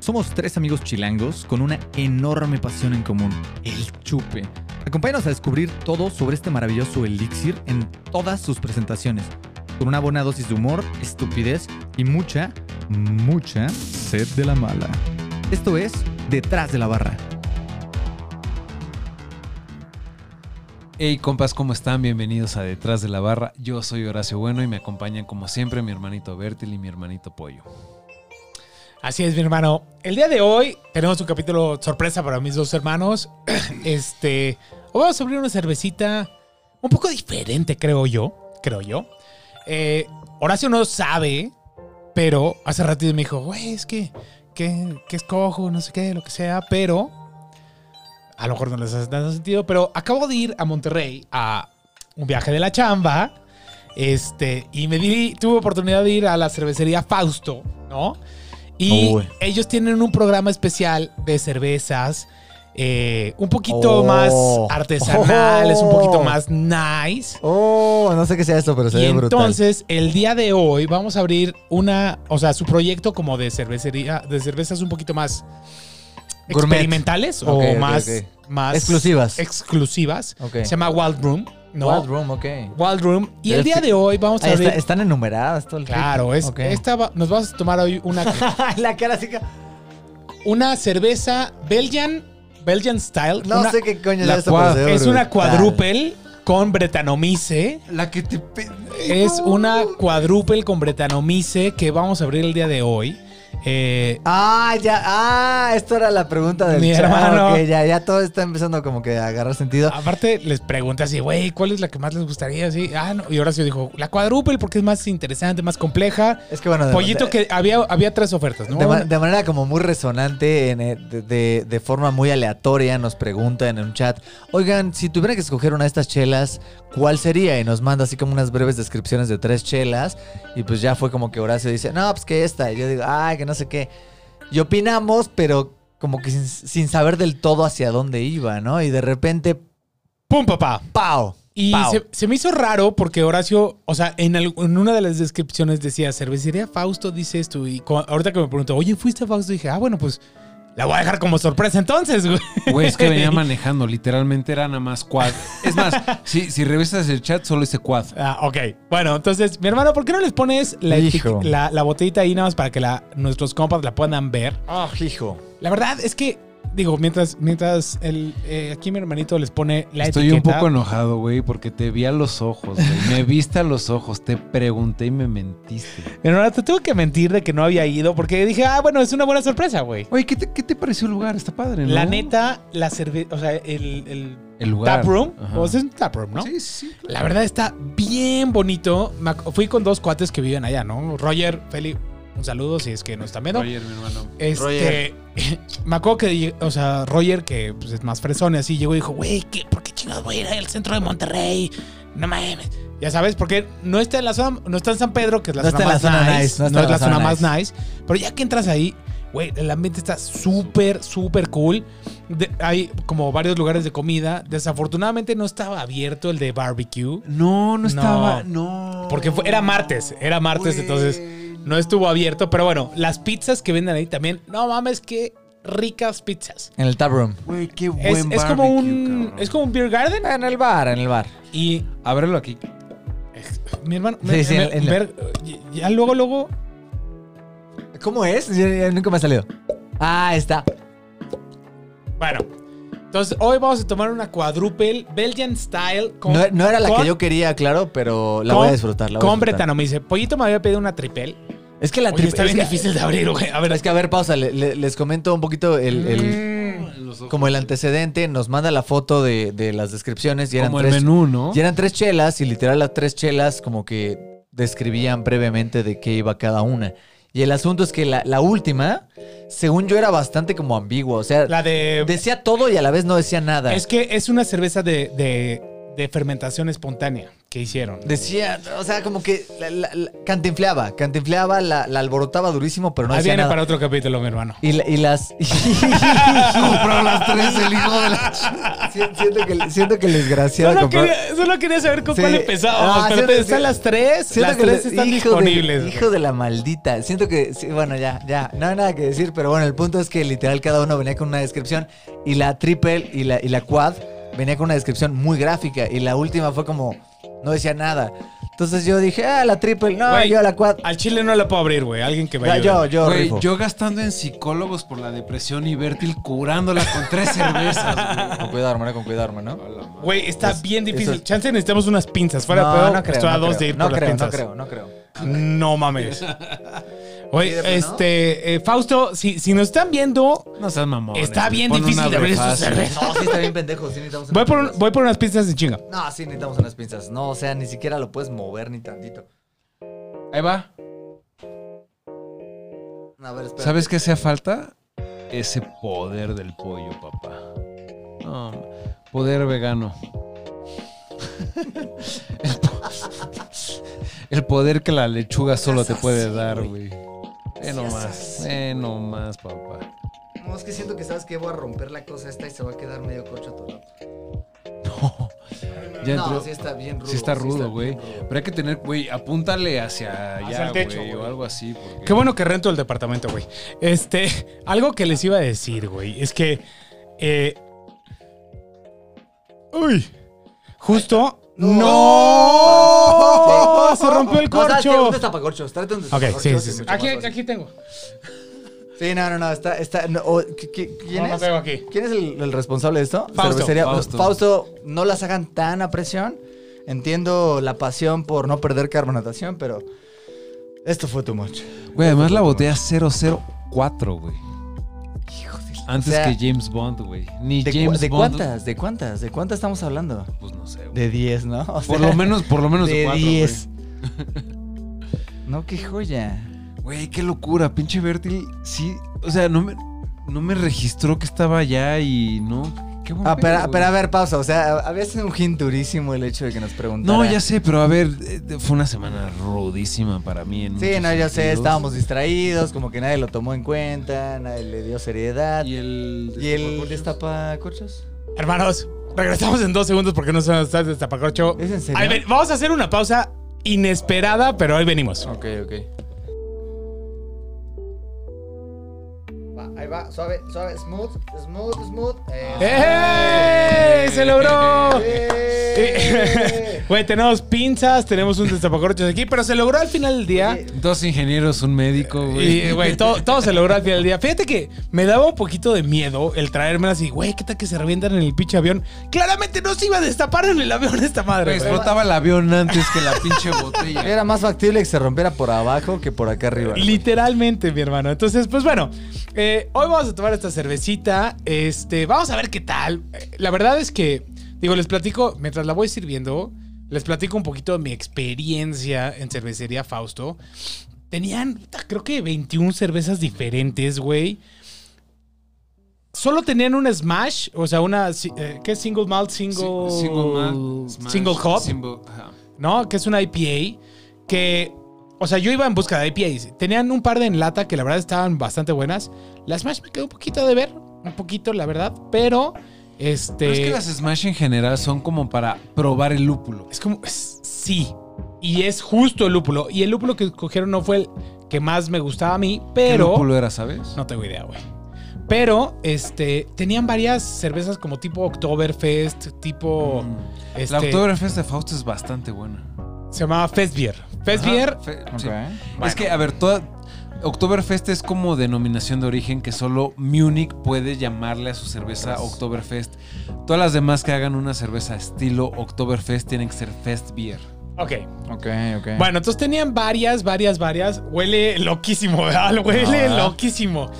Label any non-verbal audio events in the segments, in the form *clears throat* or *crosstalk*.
Somos tres amigos chilangos con una enorme pasión en común, el chupe. Acompáñanos a descubrir todo sobre este maravilloso elixir en todas sus presentaciones, con una buena dosis de humor, estupidez y mucha, mucha sed de la mala. Esto es Detrás de la Barra. Hey compas, ¿cómo están? Bienvenidos a Detrás de la Barra. Yo soy Horacio Bueno y me acompañan como siempre mi hermanito Bertil y mi hermanito Pollo. Así es, mi hermano. El día de hoy tenemos un capítulo sorpresa para mis dos hermanos. *clears throat* Este, hoy vamos a abrir una cervecita un poco diferente, creo yo. Creo yo. Eh, Horacio no sabe, pero hace ratito me dijo, güey, es que, que, que escojo, no sé qué, lo que sea, pero a lo mejor no les hace tanto sentido, pero acabo de ir a Monterrey a un viaje de la chamba. Este, y me di, tuve oportunidad de ir a la cervecería Fausto, ¿no? Y Uy. ellos tienen un programa especial de cervezas eh, un poquito Oh. más artesanales, un poquito más nice. Oh, no sé qué sea esto, pero se Y ve brutal. entonces, el día de hoy vamos a abrir una, o sea, su proyecto como de cervecería, de cervezas un poquito más Gourmet. experimentales o ok, más, más Exclusivas. exclusivas. Se llama Wild Room, ¿no? Wild Room, ok. Wild Room. Y el día de hoy vamos a está- están enumeradas todo el Claro, es, esta va- nos vamos a tomar hoy una, *laughs* La cara así que... una cerveza Belgian, Belgian Style. No una- sé qué coño la es esto, cuad- pero se ve Es una brutal. quadruple con Bretanomice. La que te... Es una quadruple con Bretanomice que vamos a abrir el día de hoy. Eh, Ah, ya, ah, esto era la pregunta del Mi hermano. Ok, ya, ya todo está empezando como que a agarrar sentido. aparte, les pregunté así, güey, ¿cuál es la que más les gustaría? Así, ah, no. Y Horacio dijo, la quadruple porque es más interesante, más compleja. Es que bueno, de, Pollito de- que había, había tres ofertas, ¿no? de, manera como muy resonante, en, eh, de, de- de forma muy aleatoria, nos preguntan en un chat, oigan, si tuvieran que escoger una de estas chelas, ¿cuál sería? Y nos manda así como unas breves descripciones de tres chelas. Y pues ya fue como que Horacio dice, no, pues que esta. Y yo digo, ay, que no sé qué. Y opinamos, pero como que sin, sin saber del todo hacia dónde iba, ¿no? Y de repente, ¡Pum, papá! ¡pau! Y se, se me hizo raro porque Horacio, o sea, en, una de las descripciones decía, cervecería Fausto dice esto. Y ahorita que me preguntó, oye, ¿fuiste a Fausto? dije, ah, bueno, pues la voy a dejar como sorpresa entonces, güey. Güey, es que *laughs* venía manejando. Literalmente era nada más quad. Es más, si, si revisas el chat, solo dice quad. Ah, ok. Bueno, entonces, mi hermano, ¿por qué no les pones la, la, la botellita ahí nada más para que la, nuestros compas la puedan ver? ¡Ah, hijo! La verdad es que, digo, mientras, mientras el, eh, aquí mi hermanito les pone la Estoy etiqueta. un poco enojado, güey, porque te vi a los ojos, güey. Me viste a los ojos, te pregunté y me mentiste. Mi hermano, te tuve que mentir de que no había ido porque dije, ah, bueno, es una buena sorpresa, güey. Oye, ¿qué te, qué te pareció el lugar? Está padre, ¿no? La neta, la cerveza, o sea, el, el El lugar. tap room, Ajá. pues es un tap room, ¿no? Sí, sí. claro. La verdad está bien bonito. Fui con dos cuates que viven allá, ¿no? Roger, Feli, un saludo si es que nos están viendo. Roger, mi hermano. Este, *laughs* me acuerdo que, o sea, Roger, que pues, es más fresón y así, llegó y dijo, güey, ¿qué, ¿por qué chingados voy a ir al centro de Monterrey? No mames. Ya sabes, porque no está en la zona, no está en San Pedro, que es la No zona está la más zona nice, nice, no, es la zona más nice. Pero ya que entras ahí, güey, el ambiente está súper, súper cool. De- hay como varios lugares de comida. Desafortunadamente no estaba abierto el de barbecue. No, no No. estaba. No. Porque fue- era martes, era martes, entonces no estuvo abierto. Pero bueno, las pizzas que venden ahí también, no mames, qué ricas pizzas. En el tap room. Güey, qué buen Es, es como barbecue, un cabrón. es como un beer garden En el bar, en el bar. y Ábrelo aquí. mi hermano Sí, sí, me- en- en la- ver- ya luego luego ¿Cómo es? Nunca me ha salido. Ah, está. bueno entonces hoy vamos a tomar una quadruple Belgian style con No, no era la con- que yo quería, claro, pero la con- voy a disfrutar. La voy a con disfrutar. Bretanomice. Pollito me había pedido una triple. Es que la Oye, está es bien que- difícil de abrir, güey. A ver, Es que, a ver, pausa. le- le- les comento un poquito el, el- Mm. como el antecedente. Nos manda la foto de, de las descripciones y eran, Como el tres, menú, ¿no? y eran tres chelas y literal las tres chelas como que describían brevemente de qué iba cada una. Y el asunto es que la, la última, según yo, era bastante como ambigua. O sea, La de decía todo y a la vez no decía nada. Es que es una cerveza de, de- de fermentación espontánea. ¿Qué hicieron? Decía, o sea, como que la, la- la- cantinfleaba, cantinfleaba, la, la alborotaba durísimo, pero no Ahí decía viene nada. para otro capítulo, mi hermano. Y, la- y las. *laughs* Compró las tres el hijo de la Si- siento, que, siento que el desgraciado. Solo compró- quería, solo quería saber con Sí. cuál empezábamos, Ah, pero siento- te- están las tres. Siento las que tres están hijo disponibles. De, hijo de la maldita. Siento que. sí, bueno, ya, ya. No hay nada que decir, pero bueno, el punto es que literal cada uno venía con una descripción. Y la triple y la, y la quad venía con una descripción muy gráfica. Y la última fue como. No decía nada. Entonces yo dije, ah, la triple, no, Güey, yo la quad. Al chile no la puedo abrir, güey. Alguien que me Ya, ayude. yo, yo, Güey, rifo. yo gastando en psicólogos por la depresión y Bertil curándola con tres cervezas, güey. Con cuidado, hermano, con cuidado, hermano. Güey, está Es- bien difícil. eso- Chance necesitamos unas pinzas. Fuera no, pedo, no creo, estoy a no dos creo. de ir no por creo, las no pinzas. creo, no creo. No mames. *laughs* *laughs* Oye, este, eh, Fausto, si, si nos están viendo, No seas mamón. Está bien difícil de abrir estos cervezas. No, sí está bien pendejo, sí necesitamos voy unas por, un- pinzas. voy por unas pinzas de chinga. No, sí necesitamos unas pinzas. No, o sea, ni siquiera lo puedes mover ni tantito. Ahí va. A ver, espera. ¿Sabes qué hacía falta? Ese poder del pollo, papá. No, poder vegano. *laughs* El, po- *laughs* el poder que la lechuga solo te puede dar, güey. Ve nomás, ve nomás, papá. No, es que siento que sabes que voy a romper la cosa esta y se va a quedar medio corcho todo. Ya no, entró. sí está bien rudo. Sí está sí rudo, güey. rudo. Pero hay que tener, güey, apúntale hacia allá, el techo, güey, o algo así. porque- Qué bueno que rento el departamento, güey. Este, *laughs* algo que les iba a decir, güey, es que. eh, uy. Justo. ¡No! Se rompió el No, ¿sabes qué? corcho. Un destapacorchos. Tráete un Ok, destapacorchos. sí, sí, sí. Aquí, aquí tengo. Sí, no, no, no. Está. está no, o, ¿qui- qui- ¿Quién No, no es? tengo aquí. ¿Quién es el, el responsable de esto? Fausto. Cervecería- Fausto. Fausto, no las hagan tan a presión. Entiendo la pasión por no perder carbonatación, pero. Esto fue too much. Güey, además la botella 004, güey. De Antes O sea, que James Bond, güey. Ni ¿De, James de Bond. cuántas? ¿De cuántas? ¿De cuántas estamos hablando? Pues no sé, güey. De 10, ¿no? O Por lo menos, por lo menos de, de cuatro, 10. no, qué joya. güey. Güey, qué locura. Pinche Bertil, sí. O sea, no me, no me registró que estaba allá y no. Qué buen Ah, pedo, pero, pero a ver, pausa. O sea, había sido un hint durísimo el hecho de que nos preguntara. No, ya sé, pero a ver, eh, fue una semana rudísima para mí. En Sí, no, ya sé, estábamos distraídos, como que nadie lo tomó en cuenta, nadie le dio seriedad. Y el. ¿Y el destapacorchos? Hermanos, regresamos en dos segundos porque no sabemos estar de tapacorcho. ¿Es en serio? Ahí ven- vamos a hacer una pausa inesperada, pero ahí venimos. Ok, ok. Ahí va, suave, suave, smooth, smooth, smooth. ¡Eh! ¡Se logró! ¡Eh! Güey, tenemos pinzas, tenemos un destapacorchos aquí, pero se logró al final del día. Dos ingenieros, un médico, güey. Y, güey, todo, todo se logró al final del día. Fíjate que me daba un poquito de miedo el traérmelas y, güey, ¿qué tal que se revientan en el pinche avión? Claramente no se iba a destapar en el avión esta madre. Güey, güey. explotaba el avión antes que la pinche botella. Era más factible que se rompiera por abajo que por acá arriba. Literalmente, mi hermano. Entonces, pues bueno, eh, hoy vamos a tomar esta cervecita. Este, vamos a ver qué tal. Eh, La verdad es que, digo, les platico, mientras la voy sirviendo, les platico un poquito de mi experiencia en cervecería Fausto. Tenían, creo que 21 cervezas diferentes, güey. Solo tenían una Smash, o sea, una, eh, ¿qué es single malt, single, Sí, single malt, smash, single hop? single-. ¿no? Que es una IPA que, o sea, yo iba en busca de IPAs. Tenían un par de en lata que la verdad estaban bastante buenas. La Smash me quedó un poquito de ver, un poquito, la verdad, pero este Pero es que las Smash en general son como para probar el lúpulo. es como es- sí, y es justo el lúpulo y el lúpulo que escogieron no fue el que más me gustaba a mí, ¿Qué pero lúpulo era, sabes? no tengo idea, güey. Pero este tenían varias cervezas como tipo Oktoberfest, tipo Mm. este, La Oktoberfest de Fausto es bastante buena. se llamaba Festbier. Festbier fe- Ok. sí. Bueno. Es que, a ver, toda. Oktoberfest es como denominación de origen que solo Munich puede llamarle a su cerveza Oktoberfest. Todas las demás que hagan una cerveza estilo Oktoberfest tienen que ser Fest Beer. Ok. Ok, ok. Bueno, entonces tenían varias, varias, varias. Huele loquísimo, ¿verdad? Huele Ah. loquísimo.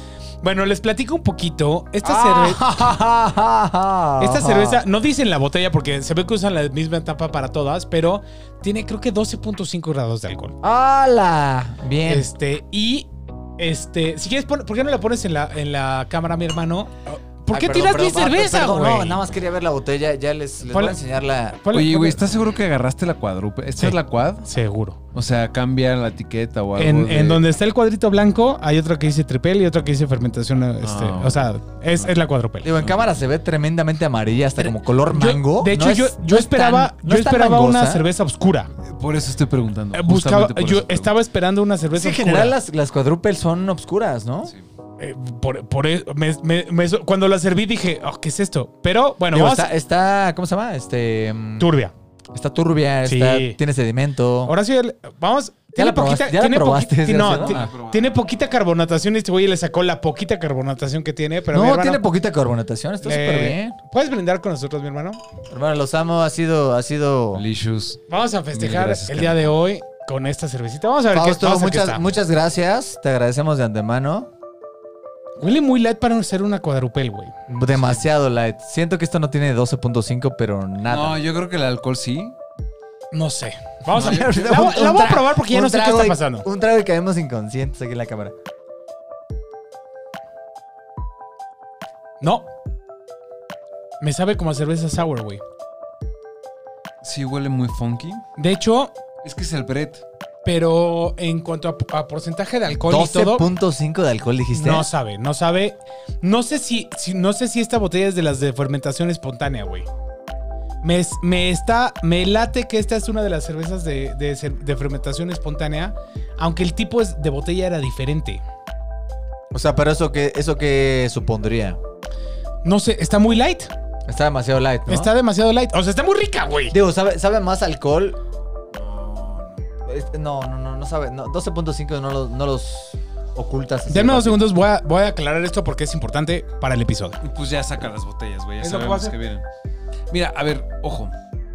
Bueno, les platico un poquito. Esta Ah. cerveza. *laughs* cerveza. Esta cerveza, no dice en la botella porque se ve que usan la misma tapa para todas, pero tiene creo que 12.5 grados de alcohol. ¡Hala! Bien. Este, y este, si quieres, pon- ¿por qué no la pones en la, en la cámara, mi hermano? ¿Por Ay, qué perdón, tiras mi perdón, cerveza, perdón, güey? No, nada más quería ver la botella. Ya les, les voy a enseñar la. Ponle- Oye, güey, ¿estás seguro que agarraste la cuadruple? ¿Esta Sí. es la quad? Seguro. O sea, cambia la etiqueta o algo. En, de- en donde está el cuadrito blanco, hay otro que dice tripel y otro que dice fermentación. Este, Ah. O sea, es, es la cuadrupel. Digo, en cámara se ve tremendamente amarilla, hasta como color Yo- mango. de hecho, No es- yo, esperaba, tan- yo esperaba una cerveza oscura. Por eso estoy preguntando. Eh, Buscaba, yo estaba esperando una Sí, cerveza en oscura. general las, las son obscuras, ¿no? Sí. Eh, por, por e- me- me- me- cuando la serví dije, oh, ¿qué es esto? Pero bueno, Digo, vamos está, está, ¿cómo se llama? Este. mm, turbia. Está turbia, Sí. está, tiene sedimento. Ahora sí, vamos. Tiene poquita, ¿Ya la tiene probaste, poquita- carbonatación y este güey le sacó la poquita carbonatación que tiene. Pero no, hermano, tiene poquita carbonatación, está eh, súper bien. ¿Puedes brindar con nosotros, mi hermano? Hermano, los amo, ha sido, ha sido. Delicious. Vamos a festejar gracias, el día de hoy con esta cervecita. Vamos a ver Fausto, qué, vamos a ver qué muchas, está. muchas gracias. Te agradecemos de antemano. Huele muy light para ser una cuadrupel, güey. Demasiado light. Siento que esto no tiene 12.5, pero nada. No, yo creo que el alcohol sí. No sé. Vamos a *laughs* ver. La, voy- la un voy a probar porque ya no sé qué está y- pasando. Un trago y caemos inconscientes aquí en la cámara. No. Me sabe como a cerveza sour, güey. Sí, huele muy funky. De hecho, Es que es el Brett. Pero en cuanto a, a porcentaje de alcohol y todo, 12.5 de alcohol, dijiste. no sabe, no sabe. No sé si, si- no sé si esta botella es de las de fermentación espontánea, güey. Me, es- me está, me late que esta es una de las cervezas de, de cer- de fermentación espontánea, aunque el tipo de botella era diferente. O sea, pero eso que, eso que supondría. No sé, está muy light. Está demasiado light, ¿no? Está demasiado light. O sea, está muy rica, güey. Digo, ¿sabe, sabe más alcohol? Este, No, no, no, no sabe. No, 12.5 no, los- no los ocultas. Denme dos segundos, voy a, voy a aclarar esto porque es importante para el episodio. Pues ya saca las botellas, güey. Ya Es lo que a sabemos hacer. que vienen. Mira, a ver, ojo.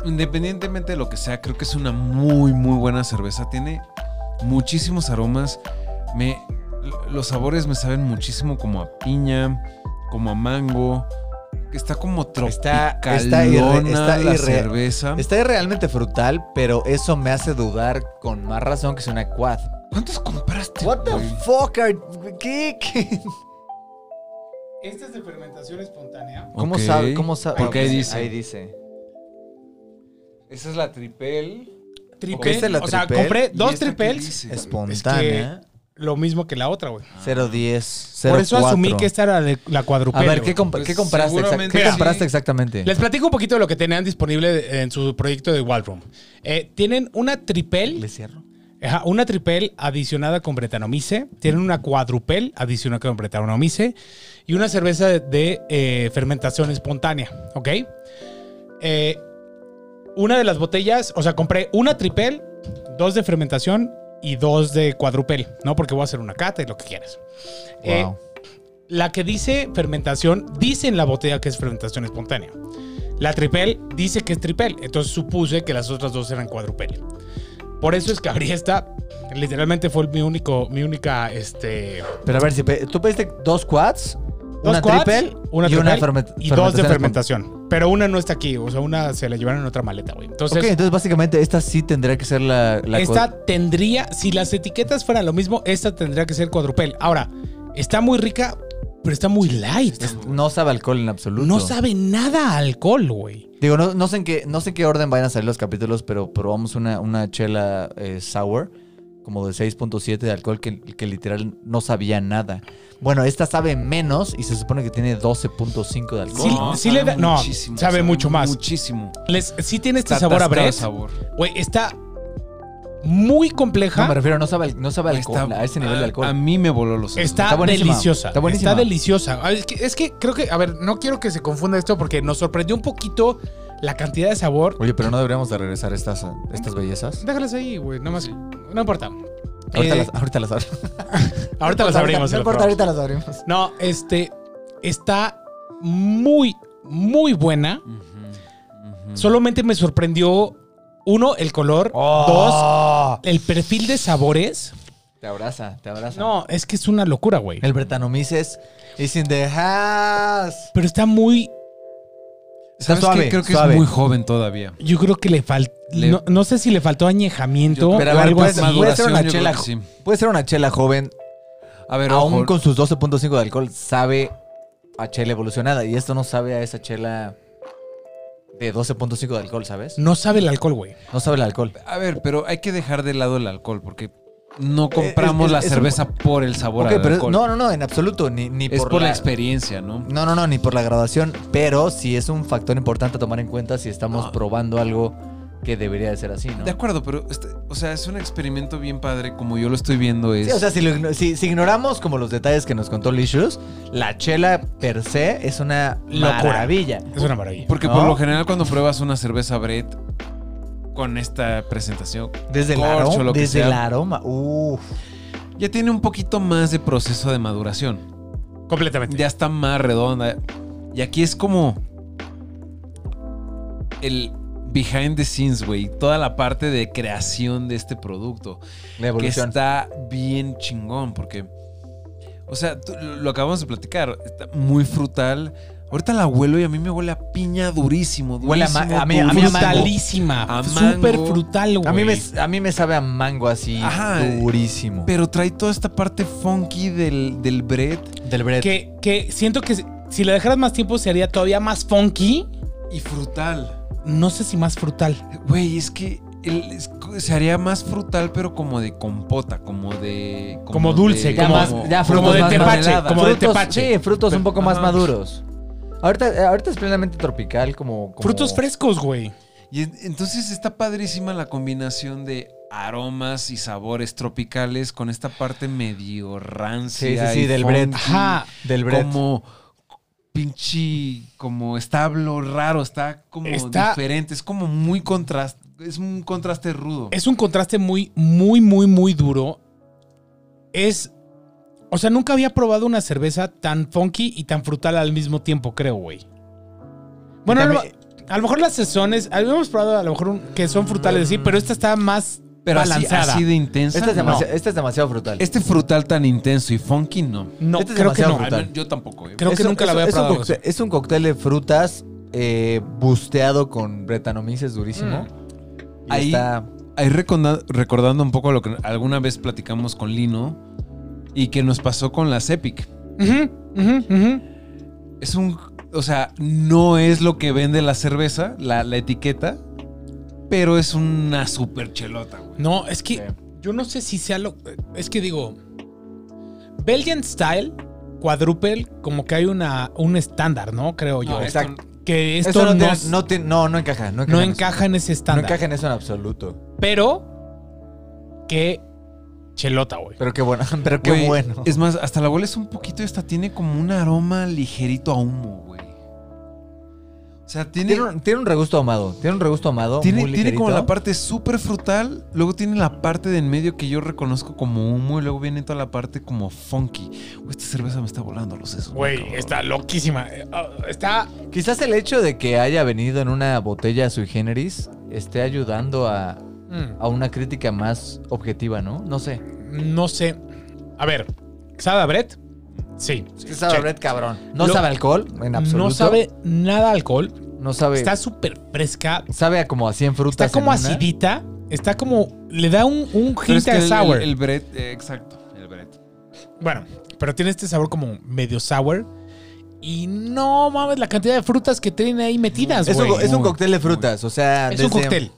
Independientemente de lo que sea, creo que es una muy, muy buena cerveza. Tiene muchísimos aromas. Me, los sabores me saben muchísimo como a piña, como a mango. Está como Está- tropicalona está irre- está la irre- cerveza. Está realmente frutal, pero eso me hace dudar con más razón que es una quad. ¿Cuántos compraste, What the fuck are... ¿Qué? ¿Qué? Esta es de fermentación espontánea. ¿Cómo sabe? ¿Cómo sabe? Porque ahí dice. Ahí dice. Esa es la tripel. Tripel. ¿Esta es la o sea, compré ¿Y dos tripels. dice? Lo mismo que la otra, güey. 010. Por eso 04. asumí que esta era de la cuadrupel. A ver. ¿qué, comp- Pues qué compraste? exa- ¿Qué sí. compraste exactamente? Les platico un poquito de lo que tenían disponible en su proyecto de Wildroom. Eh, tienen una tripel, ¿Le cierro? ajá, una tripel adicionada con bretanomice, tienen una cuadrupel adicionada con bretanomice y una cerveza de, de, eh, fermentación espontánea, ¿ok? Eh, una de las botellas, o sea, compré una tripel, dos de fermentación y dos de cuadrupel, ¿no? Porque voy a hacer una cata y lo que quieras. Eh, Wow. la que dice fermentación, dice en la botella que es fermentación espontánea. La tripel dice que es tripel, entonces supuse que las otras dos eran cuadrupel. Por eso es que abrí esta. Literalmente fue mi único, mi única, este, Pero a ver, si pe- tú pediste dos quads, una quads, triple una y una y dos de fermentación. Pero una no está aquí, o sea, una se la llevaron en otra maleta, güey. Entonces, ok, entonces básicamente esta sí tendría que ser la... la esta tendría, si las etiquetas fueran lo mismo, esta tendría que ser cuadrupel. Ahora, está muy rica, pero está muy light. no sabe alcohol en absoluto. No sabe nada a alcohol, güey. Digo, no, no sé en qué, no sé en qué orden vayan a salir los capítulos, pero probamos una, una chela eh, sour, como de 6.7 de alcohol, que, que literal no sabía nada. Bueno, esta sabe menos y se supone que tiene 12.5 de alcohol. Sí, ¿no? sí le da- no, sabe mucho más. Muchísimo. Les, sí tiene este Está sabor a sabor. Güey, está muy No, compleja. me refiero, no sabe, no sabe alcohol, Está- a ese nivel de alcohol. A, a mí me voló los sesos. Está, deliciosa. Está buenísima. Está deliciosa. Es que, es que creo que, a ver, no quiero que se confunda esto porque nos sorprendió un poquito la cantidad de sabor. Oye, pero no deberíamos de regresar estas, estas bellezas. Déjalas ahí, güey. Nada más. Sí. No importa. Ahorita, Eh, las, ahorita las abrimos. *laughs* ahorita las abrimos. No importa, ahorita las abrimos. No, este. Está muy, muy buena. Solamente me sorprendió, uno, el color. Dos, el perfil de sabores. Te abraza, te abraza. No, es que es una locura, güey. El Bretanomices is in the house. Pero está muy. ¿Sabes suave, qué? Creo que suave. es muy joven todavía. Yo creo que le falta. Le- No, no sé si le faltó añejamiento Yo- o Pero a ver, algo puede, así. ser- puede ser una chela. sí. Puede ser una chela joven, A ver, aún ojo. con sus 12.5 de alcohol, sabe a chela evolucionada. Y esto no sabe a esa chela de 12.5 de alcohol, ¿sabes? No sabe el alcohol, güey. No sabe el alcohol. A ver, pero hay que dejar de lado el alcohol porque no compramos es- la es un- cerveza por el sabor al pero alcohol. no, no, no, en absoluto. Ni, ni es por, por, la, la experiencia, ¿no? No, no, no, ni por la graduación. Pero sí es un factor importante a tomar en cuenta si estamos No. probando algo que debería de ser así, ¿no? De acuerdo, pero este- o sea, es un experimento bien padre como yo lo estoy viendo es Sí, o sea, si, lo igno- si- si ignoramos como los detalles que nos contó Licious, la chela per se es una Locura. maravilla. Es una maravilla. porque ¿no? por lo general cuando pruebas una cerveza Brett con esta presentación Desde el aroma. lo que Desde sea. el aroma. Uf. ya tiene un poquito más de proceso de maduración. Completamente. Ya está más redonda. Y aquí es como el behind the scenes, güey. Toda la parte de creación de este producto. La Que evolución. está bien chingón. Porque, o sea, tú- lo lo acabamos de platicar. Está muy frutal. Ahorita la huelo y a mí me huele a piña durísimo. Huele a ma- durísimo, a mí- a mí a durísimo. mango. Frutalísima. A Súper frutal, güey. A mí, me, a mí me sabe a mango así Ajá. durísimo. Pero trae toda esta parte funky del, del bread. Del bread. Que, que siento que si la dejaras más tiempo sería todavía más funky. Y frutal. No sé si más frutal. Güey, es que el- es- se haría más frutal, pero como de compota, como de. Como dulce, Ya como- más- ya frutos como de tepache, como de Frutos- tepache. Sí, frutos un poco más Ajá. maduros. Ahorita, ahorita es plenamente tropical, como, como- Frutos frescos, güey. Y en- entonces está padrísima la combinación de aromas y sabores tropicales con esta parte medio rancia. Sí, sí, sí, y del bread. Ajá. Del bread. Como pinche, como establo raro, está como Está- diferente, es como muy contraste, es un contraste rudo. Es un contraste muy, muy, muy, muy duro. Es. O sea, nunca había probado una cerveza tan funky y tan frutal al mismo tiempo, creo, güey. Bueno, a lo, también- a lo mejor las sazones, habíamos probado a lo mejor un- que son frutales, sí, pero esta está más Pero así, balanceada. así de intensa. Este es, no. demasiado, es demasiado frutal. Este frutal tan intenso y funky, no. No, Este es creo que no. frutal. Yo tampoco, eh. Creo que un- nunca la había es un probado. cóctel- Es un cóctel de frutas eh, busteado con bretanomices durísimo. Y Ahí- está... Ahí recorda- recordando un poco lo que alguna vez platicamos con Lino y que nos pasó con las Epic. Es un. O sea, no es lo que vende la cerveza, la, la etiqueta, pero es una super chelota, güey. No, es que Sí. yo no sé si sea lo. Es que digo. Belgian Style, quadruple, como que hay una, un estándar, ¿no? Creo yo. No, exacto. que esto Esto no, no, tiene- es- no, no, no encaja. No encaja, no en eso. encaja en ese No estándar. encaja en eso en absoluto. Pero. Qué chelota, güey. Pero qué bueno. *laughs* Pero qué Güey, bueno. Es más, hasta la hueles un poquito y hasta tiene como un aroma ligerito a humo, güey. O sea, tiene. Tiene un, tiene un regusto ahumado. Tiene un regusto ahumado. Tiene, muy tiene como la parte súper frutal, luego tiene la parte de en medio que yo reconozco como humo y luego viene toda la parte como funky. Uy, esta cerveza me está volando los sesos. Güey, está loquísima. Eh, Está. Quizás el hecho de que haya venido en una botella sui generis esté ayudando a, mm, a una crítica más objetiva, ¿no? No sé. no sé. A ver, ¿sabe a Brett? Sí. Es que sabe a Check. Brett, cabrón. No Lo- sabe alcohol, en absoluto. No sabe nada alcohol. No sabe. Está súper fresca. sabe a como a 100 frutas. Está como en acidita. Está como. Le da un, un es hint que a el, sour. el, el Brett, eh, exacto, el Brett. Bueno, pero tiene este sabor como medio sour. Y no mames la cantidad de frutas que tiene ahí metidas, güey. es un cóctel de frutas, o sea, Es un cóctel.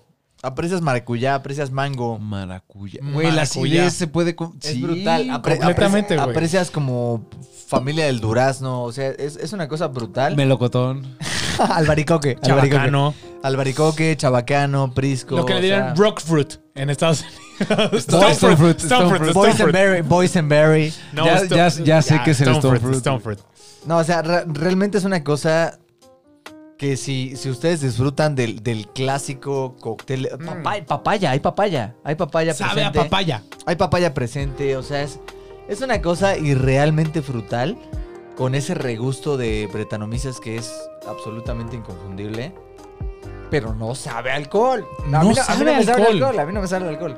Aprecias maracuyá, aprecias mango. Maracuyá. Güey, la acidez se puede... con- Es Sí, brutal. Apre- completamente, aprecias, güey. aprecias como familia del durazno, o sea, es, es una cosa brutal. Melocotón. *laughs* albaricoque, *laughs* albaricoque. Chabacano. Albaricoque, chabacano, prisco. Lo que le o dirán sea, rock fruit en Estados Unidos. Stone fruit, stone fruit. Boysenberry, boysenberry. No, Ya- Stone- ya- ya sé que es el Stone fruit. Stone fruit. No, o sea, re- realmente es una cosa que si, si ustedes disfrutan del, del clásico cóctel... Papaya, papaya, hay papaya, hay papaya Mm. Sabe a presente. papaya. Hay papaya presente, o sea, es, es una cosa irrealmente frutal con ese regusto de bretanomices que es absolutamente inconfundible. Pero no sabe a alcohol. No a mí a mí sabe me sabe alcohol. alcohol. A mí no me sabe alcohol.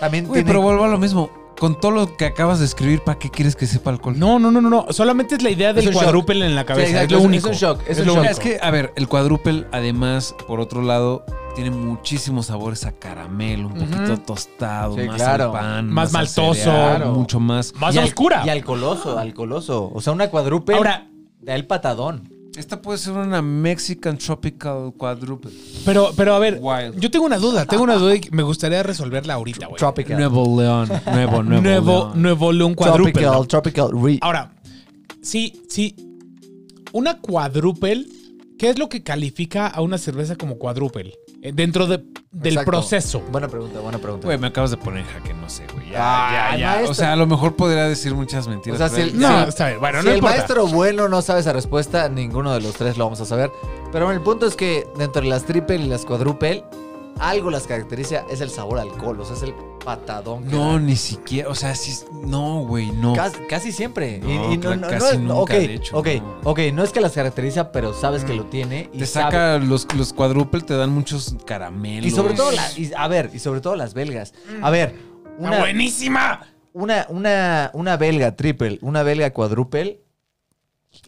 También tiene... pero vuelvo a lo mismo. Con todo lo que acabas de escribir, ¿para qué quieres que sepa alcohol? No, no, no, no, no. Solamente es la idea del shock. cuadruple en la cabeza. Sí, es exacto, lo es un- único. es un shock, es un lo shock. único. Es que, a ver, el cuadruple, además, por otro lado, tiene muchísimos sabores a caramelo, un poquito tostado, Sí, más claro. al pan, Más al maltoso. cereal, Claro. mucho más. Más y al-. Y alcoholoso, alcoholoso. O sea, una cuadruple Ahora, Da el patadón. Esta puede ser una Mexican Tropical Quadruple. Pero, pero a ver, Wild. yo tengo una duda, tengo una duda y me gustaría resolverla ahorita, güey. Tropical. Nuevo León. Nuevo, nuevo, Nuevo, León. nuevo León cuadruple. tropical, ¿no? tropical. re- Ahora, sí, sí. Una cuadruple, ¿qué es lo que califica a una cerveza como cuadruple? Eh, Dentro de- del Exacto. proceso. Buena pregunta, buena pregunta. Güey, me acabas de poner en jaque, no sé, güey. Ya, Ah, ya, ya. maestro. O sea, a lo mejor podría decir muchas mentiras. O sea, si el- No, Sí. está bien. Bueno, si no el importa. maestro bueno no sabe esa respuesta, ninguno de los tres lo vamos a saber. Pero bueno, el punto es que dentro de las triple y las quadruple, algo las caracteriza es el sabor a alcohol, o sea, es el patadón. No, ni siquiera. O sea, sí. No, güey, no. Casi, casi siempre. No, y, y no, casi nunca, de hecho, ok, no. ok, no es que las caracteriza, pero sabes que lo tiene. Y Te sabe- saca los, los te dan muchos caramelos. Y sobre todo, la- y- a ver, y sobre todo las belgas. A ver, ¡Está una, buenísima! una, una, una belga triple, una belga cuadruple.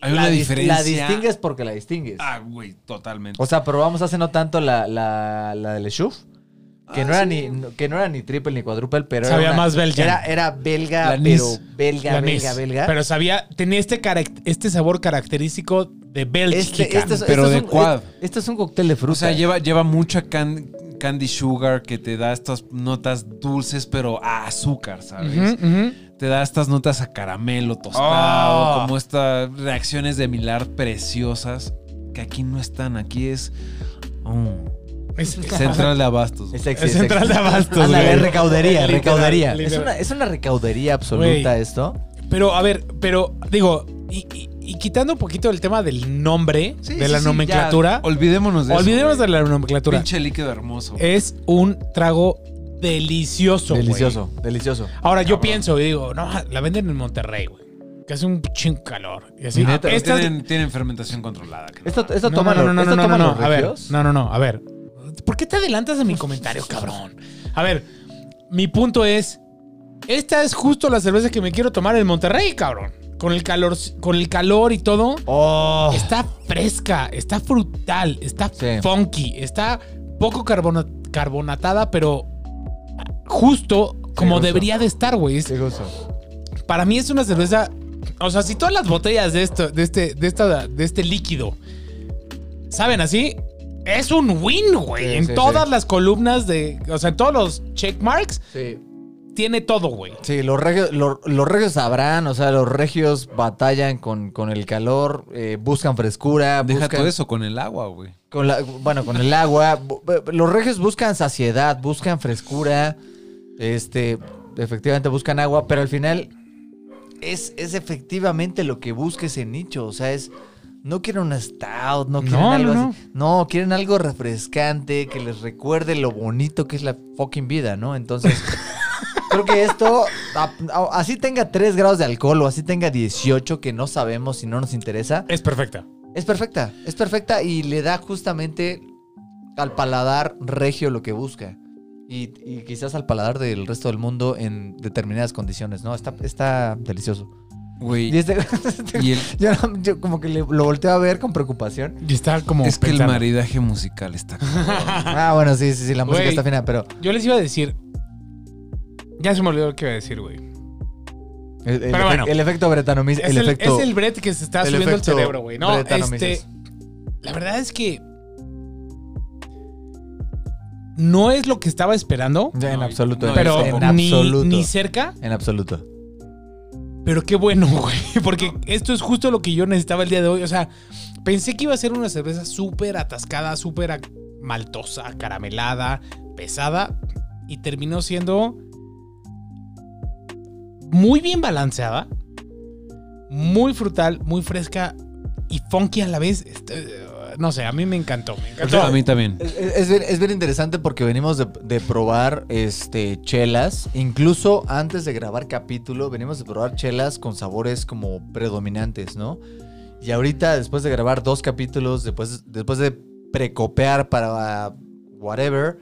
Hay la una dis- diferencia. La distingues porque la distingues. Ah, güey, totalmente. O sea, probamos hace no tanto la, la, la de Le Chouf, que, Ah, no era sí. ni, que no era ni triple ni cuádruple, pero Sabía era una- más belga. Era, era belga, pero belga, belga, belga. Pero sabía, tenía este, este sabor característico de Bélgica. este, este es, pero este de es un, quad. Este es un cóctel de fruta. O sea, lleva, lleva mucha can- candy sugar que te da estas notas dulces, pero a azúcar, ¿sabes? Ujú, ujú. Te da estas notas a caramelo tostado, Oh. como estas reacciones de Milard preciosas, que aquí no están. Aquí es mm, Es- central de abastos. Es sexy, Es central sexy. de abastos, Ándale, recaudería, Literal, recaudería. Es una, es una recaudería absoluta esto. Pero, a ver, pero, digo, y, y- y quitando un poquito el tema del nombre, Sí, de sí, la sí, nomenclatura, ya, olvidémonos de olvidemos eso. de güey. la nomenclatura. Pinche líquido hermoso. Es un trago delicioso, güey. Delicioso, delicioso. Ahora, yo Cabrón. pienso y digo, no, la venden en Monterrey, güey. Que hace un chingo calor. Y así, Neta, estas- tienen, tienen fermentación controlada. creo. Esto, esto No, toman no, no, los- no, no, no, no, los a ver, no, no, no, a ver. ¿Por qué te adelantas a mi comentario, *laughs* cabrón? A ver, mi punto es, esta es justo la cerveza que me quiero tomar en Monterrey, cabrón. Con el calor, con el calor y todo. Oh. Está fresca, está frutal, está Sí. funky, está poco carbona- carbonatada, pero justo como debería de estar, güey. Es- Qué gusto. Para mí es una cerveza. O sea, si todas las botellas de esto, de este, de esta, de este líquido saben así, es un win, güey. Sí, en sí, todas sí. las columnas de. O sea, en todos los check marks, Sí. tiene todo, güey. Sí, los regios, los, los regios sabrán, o sea, los regios batallan con, con el calor, eh, buscan frescura, Deja buscan todo eso con el agua, güey. con la, bueno, con el agua. Bu- bu- Los regios buscan saciedad, buscan frescura, este, efectivamente buscan agua, pero al final es, es efectivamente lo que busca ese nicho, o sea, es no quieren una stout, no quieren No, algo no, así, no, quieren algo refrescante que les recuerde lo bonito que es la fucking vida, ¿no? Entonces, *laughs* creo que esto, a- a- así tenga 3 grados de alcohol o así tenga 18 que no sabemos si no nos interesa, Es perfecta. es perfecta, es perfecta y le da justamente al paladar regio lo que busca. Y, y quizás al paladar del resto del mundo en determinadas condiciones, ¿no? Está, está delicioso. Güey. Y este, *laughs* Y el, yo, como que le- lo volteo a ver con preocupación. Y está como. es que el maridaje musical está. *laughs* Ah, bueno, sí, sí, sí, la música Güey. está fina, pero Yo les iba a decir. Ya se me olvidó lo que iba a decir, güey. el, el Pero bueno. el efecto bretanomis, Es el, el, efecto... es el Brett que se está el subiendo el cerebro, güey. No, este. La verdad es que. No es lo que estaba esperando, Ya, en absoluto, no, pero en ni, absoluto. ni cerca. En absoluto. Pero qué bueno, *laughs* güey. Porque esto es justo lo que yo necesitaba el día de hoy. O sea, pensé que iba a ser una cerveza súper atascada, súper maltosa, caramelada, pesada. Y terminó siendo muy bien balanceada, muy frutal, muy fresca y funky a la vez. No sé, a mí me encantó. Me encantó. A mí también. Es, es bien, es bien interesante porque venimos de, de probar este, chelas. Incluso antes de grabar capítulo, venimos de probar chelas con sabores como predominantes, ¿no? Y ahorita, después de grabar dos capítulos, después, después de precopear para whatever,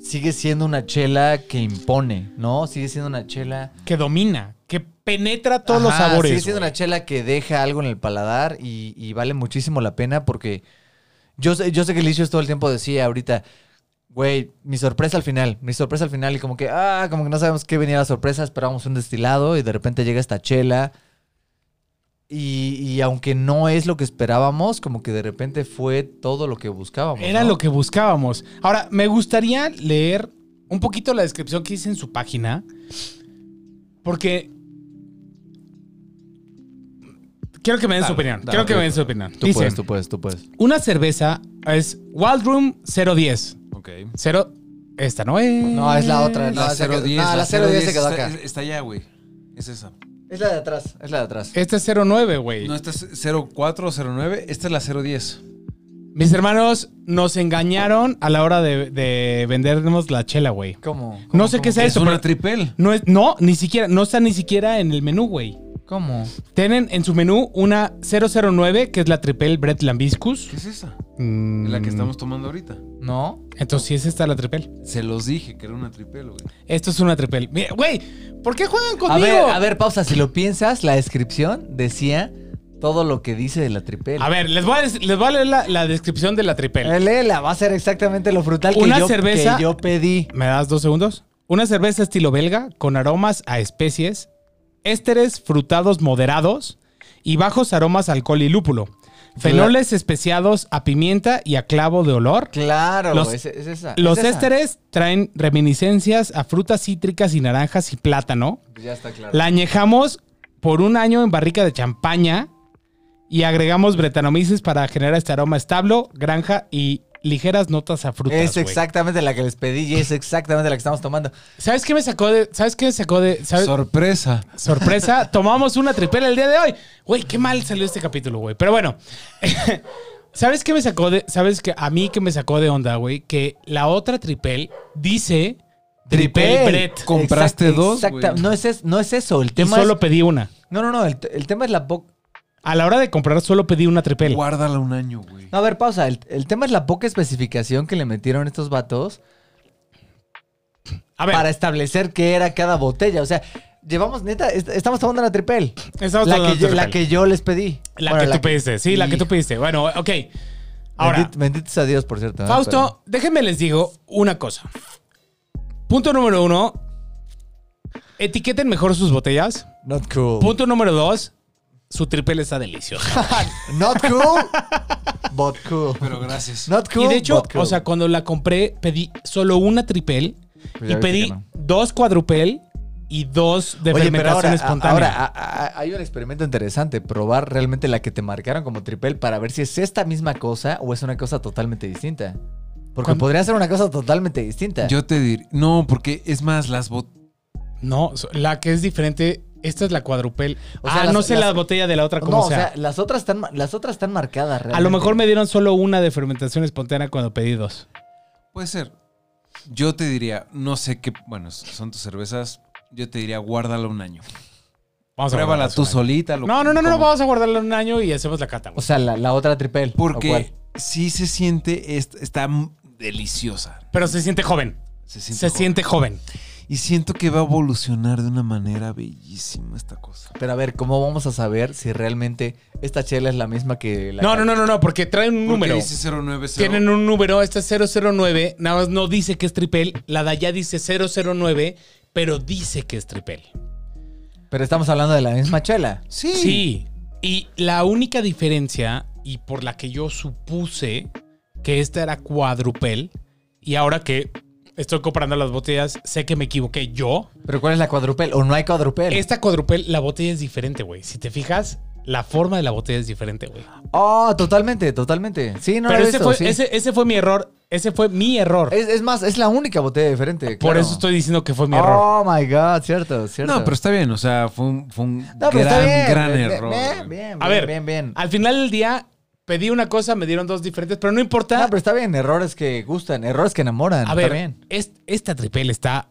sigue siendo una chela que impone, ¿no? Sigue siendo una chela... Que domina, penetra todos los sabores. Siendo güey. una chela que deja algo en el paladar y, y vale muchísimo la pena porque yo sé, yo sé que Licious todo el tiempo decía ahorita, güey, mi sorpresa al final, mi sorpresa al final y como que, ah, como que no sabemos qué venía la sorpresa, esperábamos un destilado y de repente llega esta chela Y, y aunque no es lo que esperábamos, como que de repente fue todo lo que buscábamos. Era ¿no? lo que buscábamos. Ahora, me gustaría leer un poquito la descripción que hice en su página. Porque. Quiero que me den su opinión. dale, Quiero que me den su opinión. Tú puedes, tú puedes, tú puedes. una cerveza es Wild Room 010. Ok. Cero. Esta no es. No, es la otra. La que- 010. no, la 010 se quedó está, acá. Está allá, güey. Es esa. Es la de atrás, es la de atrás. Esta es 09, güey. No, esta es 04 o 09. Esta es la 010. Mis hermanos nos engañaron a la hora de, de vendernos la chela, güey. ¿Cómo? No sé qué sea Es eso, una pero tripel. no es, no, ni siquiera, no está ni siquiera en el menú, güey. ¿Cómo? Tienen en su menú una 009, que es la Tripel Brett Lambiscus. ¿Qué es esa? Mm, La que estamos tomando ahorita. ¿No? Entonces sí es esta la Tripel. Se los dije que era una tripel, güey. Esto es una Tripel. Mira, güey, ¿por qué juegan A conmigo? ver, a ver, pausa. Si lo piensas, la descripción decía todo lo que dice de la tripel. A ver, les voy a, les voy a leer la, la descripción de la Tripel. Eh, Léela, va a ser exactamente lo frutal que, Una yo, cerveza- que yo pedí. ¿Me das dos segundos? Una cerveza estilo belga con aromas a especies, ésteres frutados moderados y bajos aromas a alcohol y lúpulo. Fenoles especiados a pimienta y a clavo de olor. Claro, Los- es, es esa. Los es esa. ésteres traen reminiscencias a frutas cítricas y naranjas y plátano. Ya está claro. La añejamos por un año en barrica de champaña y agregamos bretanomices para generar este aroma establo, granja y ligeras notas a frutas. es exactamente la que les pedí y es exactamente la que estamos tomando. ¿Sabes qué me sacó de.? ¿Sabes qué me sacó de.? ¿sabes? Sorpresa. Sorpresa, *laughs* tomamos una tripela el día de hoy. Güey, qué mal salió este capítulo, güey. Pero bueno. *laughs* ¿Sabes qué me sacó de. ¿Sabes que A mí que me sacó de onda, güey. Que la otra tripel dice. Tripel Brett. Compraste Exact- dos, exacta-. No es, no es eso. El Y tema solo es. pedí una. No, no, no. El, el tema es la. A la hora de comprar, solo pedí una tripel. Guárdala un año, güey. No, a ver, pausa. El, el tema es la poca especificación que le metieron estos vatos A ver, para establecer qué era cada botella. O sea, llevamos, neta, est- estamos tomando la tripel. estamos La tomando que, yo, tripel. la que yo les pedí. La Bueno, que tú pediste. Sí, la que tú Hijo. pediste. Bueno, ok. Ahora, Bendit- benditos a Dios, por cierto. ¿eh? Fausto, déjenme les digo una cosa. Punto número uno. Etiqueten mejor sus botellas. Not cool. Punto número dos. Su tripel está deliciosa. *laughs* Not cool, but cool. Pero gracias. Not cool, y de hecho, but cool. o sea, cuando la compré, pedí solo una tripel Pues y pedí no. dos cuadrupel y dos de Oye, pero ahora, espontánea. ahora a- a- hay un experimento interesante. Probar realmente la que te marcaron como tripel para ver si es esta misma cosa o es una cosa totalmente distinta. Porque ¿Cuándo? podría ser una cosa totalmente distinta. Yo te diré. No, porque es más, las bot. no, la que es diferente, esta es la cuadrupel. O sea, ah, las- no sé las- la botella de la otra cómo no, o sea. sea, las otras están, las otras están marcadas realmente. A lo mejor me dieron solo una de fermentación espontánea cuando pedí dos. Puede ser. Yo te diría, no sé qué. Bueno, son tus cervezas. Yo te diría, guárdala un año. Vamos a Pruébala tú solita. lo- No, no, no, no, como- vamos a guardarla un año y hacemos la cata. O sea, la, la otra tripel. Porque sí se siente. est- Está deliciosa. Pero se siente joven. Se siente. Se joven. siente joven. Y siento que va a evolucionar de una manera bellísima esta cosa. Pero a ver, ¿cómo vamos a saber si realmente esta chela es la misma que la No, no, no, no, no, porque traen un número. dice 090. Tienen un número, esta es 009, nada más no dice que es tripel, la de allá dice 009, pero dice que es tripel. Pero estamos hablando de la misma chela. Sí. Sí. Y la única diferencia, y por la que yo supuse que esta era cuadrupel, y ahora que estoy comprando las botellas, sé que me equivoqué yo. ¿Pero cuál es la cuadrupel? ¿O no hay cuadrupel? Esta cuadrupel, la botella es diferente, güey. Si te fijas, la forma de la botella es diferente, güey. Oh, totalmente, totalmente. Sí, no Pero lo he ese visto, fue, sí. ese, ese fue mi error. Ese fue mi error. Es, es más, es la única botella diferente. Por claro. eso estoy diciendo que fue mi error. Oh my god, cierto, cierto. No, pero está bien. O sea, fue un, fue un No, pero gran, está bien. gran bien, error. Bien, bien, A bien, ver, bien, bien. Al final del día, pedí una cosa, me dieron dos diferentes, pero no importa. No, pero está bien, errores que gustan, errores que enamoran. A está ver, bien. es- esta tripel está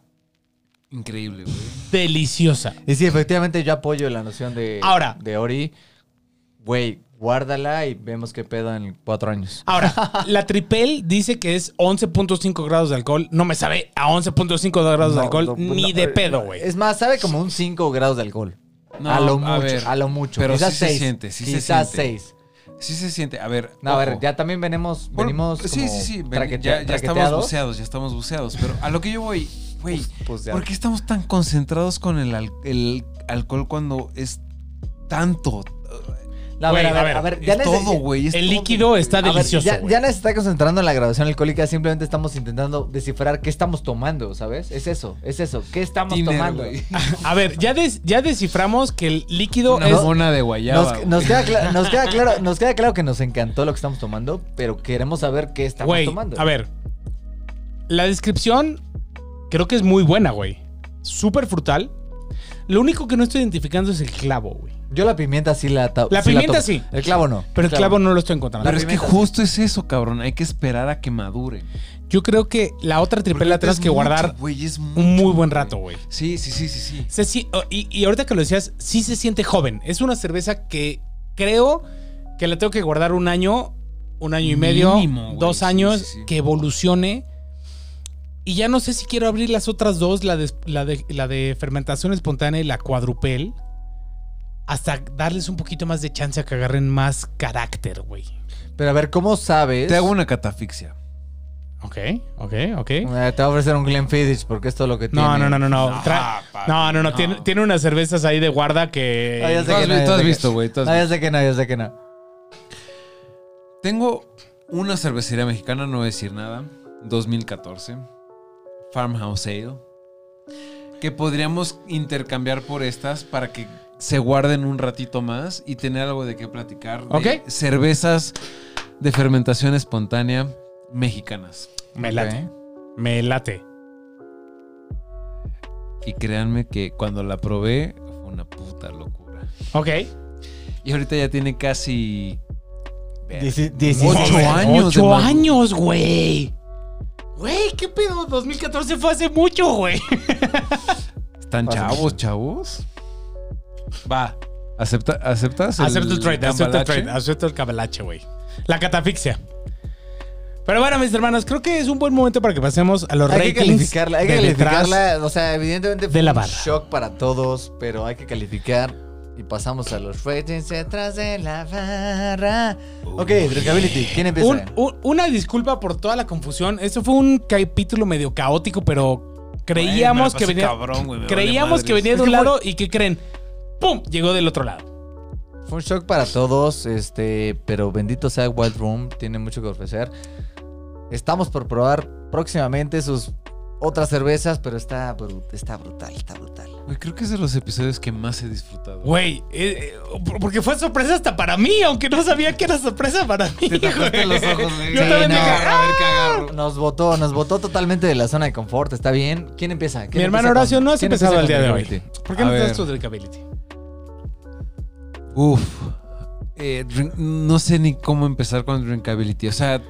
Increíble, güey. deliciosa. Y sí, efectivamente yo apoyo la noción de, Ahora. de Ori. Güey, guárdala y vemos qué pedo en cuatro años. Ahora, *laughs* la tripel dice que es 11.5 grados de alcohol. No me sabe a 11.5 grados de alcohol no, ni no, de eh, pedo, güey. Es más, sabe como un 5 grados de alcohol. No, a lo a mucho, ver, a lo mucho. pero Quizás sí se seis. siente, sí se Quizás siente. 6. Sí se siente. A ver. No, a ver, ya también venimos, venimos sí, como sí, sí. ya, ya estamos buceados, ya estamos buceados. Pero a lo que yo voy, güey, Pues ya. ¿por qué estamos tan concentrados con el, al- el alcohol cuando es tanto? No, Güey, a ver, ya es todo, güey. es El todo. líquido está A ver, delicioso. ya, ya no se está concentrando en la graduación alcohólica, simplemente estamos intentando descifrar qué estamos tomando, ¿sabes? Es eso, es eso. ¿Qué estamos Tiner, tomando? güey. *laughs* A ver, ya, des- ya desciframos que el líquido Una es. mona de guayaba. Nos, nos queda cla- nos queda claro, *laughs* nos queda claro que nos encantó lo que estamos tomando, pero queremos saber qué estamos Güey, tomando. a ver. La descripción creo que es muy buena, güey. Súper frutal. Lo único que no estoy identificando es el clavo, güey. Yo la pimienta sí la La sí pimienta sí. El clavo no. Pero el clavo no lo estoy encontrando. Pero es que justo es eso, cabrón. Hay que esperar a que madure. Yo creo que la otra triple la tienes es que guardar mucho, güey, es un muy buen rato, güey. Sí, sí, sí, sí, sí. Se oh, y, y ahorita que lo decías, sí se siente joven. Es una cerveza que creo que la tengo que guardar un año, un año y medio, Mínimo, dos Sí, años, sí, sí. que evolucione. Y ya no sé si quiero abrir las otras dos, la de, la de, la de fermentación espontánea y la cuadrupel, hasta darles un poquito más de chance a que agarren más carácter, güey. Pero a ver, ¿cómo sabes? Te hago una catafixia. Ok, ok, ok. Eh, te voy a ofrecer un Glenfiddich porque esto es lo que tiene. No, no, no, no, no. No, Tra- papi, no, no, no. no. Tiene, tiene unas cervezas ahí de guarda que. Ah, ya sé Tú has que no, vi- ya tú has sé que- visto, güey, tú has No, ya sé que no, ya sé que no. Tengo una cervecería mexicana, no voy a decir nada. 2014. Farmhouse Ale. Que podríamos intercambiar por estas para que se guarden un ratito más y tener algo de qué platicar. de Ok. Cervezas de fermentación espontánea mexicanas. Me late. Me late. Y créanme que cuando la probé fue una puta locura. Ok. Y ahorita ya tiene casi... Dieci- dieciséis. Ocho años de Ocho madurez. años, güey. Güey, ¿qué pedo? 2014 fue hace mucho, güey. ¿Están chavos, chavos? Va. ¿Acepta, ¿Aceptas el Acepto el trade, acepto el trade, acepto el cabalache, güey. La catafixia. Pero bueno, mis hermanos, creo que es un buen momento para que pasemos a los Hay que ratings calificarla, hay que calificarla. O sea, evidentemente fue de la un barra. shock para todos, pero hay que calificar. Y pasamos a los ratings detrás de la barra. Ok, Drinkability, ¿quién empieza? Un- un- una disculpa por toda la confusión. Esto fue un capítulo medio caótico, pero creíamos que venía. creíamos que venía de un lado y que creen. ¡Pum! Llegó del otro lado. Fue un shock para todos, este, pero bendito sea Wild Room, tiene mucho que ofrecer. Estamos por probar próximamente sus otras cervezas, pero está, bru- está brutal, está brutal. Güey, creo que es de los episodios que más he disfrutado. Güey, eh, eh, porque fue sorpresa hasta para mí, aunque no sabía que era sorpresa para mí. Te tapaste güey. los ojos, güey. Yo Sí, también no. dije, A ver qué agarro. Nos votó, nos votó totalmente de la zona de confort, está bien. ¿Quién empieza? ¿Quién Mi hermano empieza Horacio, con- no has quién empezado empieza el día con de hoy. ¿Por qué A no te das ver. tu drinkability? Uf. Eh, no sé ni cómo empezar con drinkability. O sea,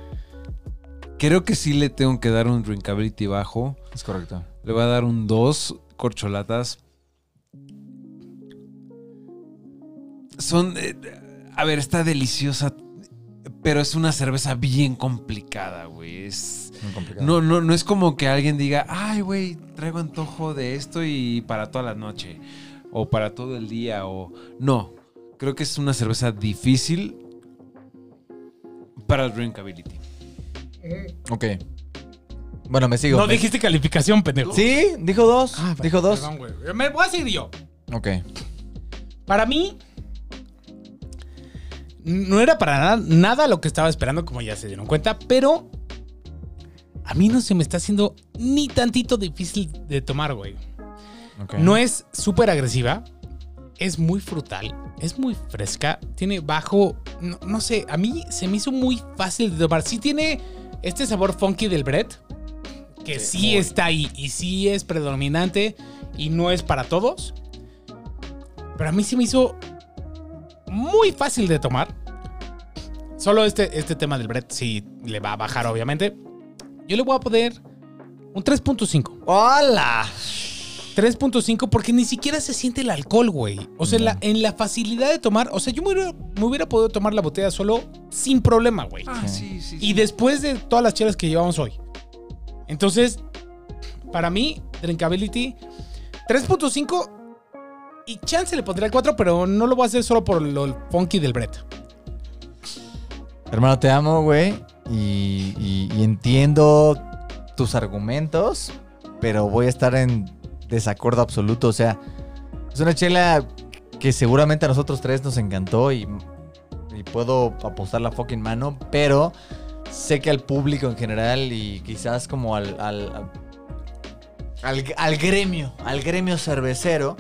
creo que sí le tengo que dar un drinkability bajo. Es correcto. Le voy a dar un 2 corcholatas. Son. eh, a ver, está deliciosa. Pero es una cerveza bien complicada, güey. Es. Muy. No, no, no es como que alguien diga, ay, güey, traigo antojo de esto y para toda la noche. O para todo el día. O. No. Creo que es una cerveza difícil para el drinkability. Ok. Bueno, me sigo. No Me- dijiste calificación, pendejo. Sí, dijo dos. Ah, dijo dos. Perdón, güey. Me voy a seguir yo. Ok. Para mí, no era para nada, nada lo que estaba esperando, como ya se dieron cuenta, pero a mí no se me está haciendo ni tantito difícil de tomar, güey. ok. No es súper agresiva, es muy frutal, es muy fresca, tiene bajo, no, no sé, a mí se me hizo muy fácil de tomar. Sí tiene este sabor funky del bread, que sí, está ahí y sí es predominante y no es para todos. Pero a mí se me hizo muy fácil de tomar. Solo este, este tema del bread sí le va a bajar, obviamente. Yo le voy a poner un 3.5. ¡Hola! 3.5 porque ni siquiera se siente el alcohol, güey. O sea, en la, en la facilidad de tomar, o sea, yo me hubiera, me hubiera podido tomar la botella solo sin problema, güey. Ah, Sí. sí, sí. Y después de todas las chelas que llevamos hoy. Entonces, para mí, Drinkability 3.5 y chance le pondría el 4, pero no lo voy a hacer solo por lo funky del Brett. Hermano, te amo, güey. Y, y- y entiendo tus argumentos, pero voy a estar en desacuerdo absoluto. O sea, es una chela que seguramente a nosotros tres nos encantó y puedo apostar la fucking mano, pero sé que al público en general y quizás como al, al, al, gremio, al gremio cervecero,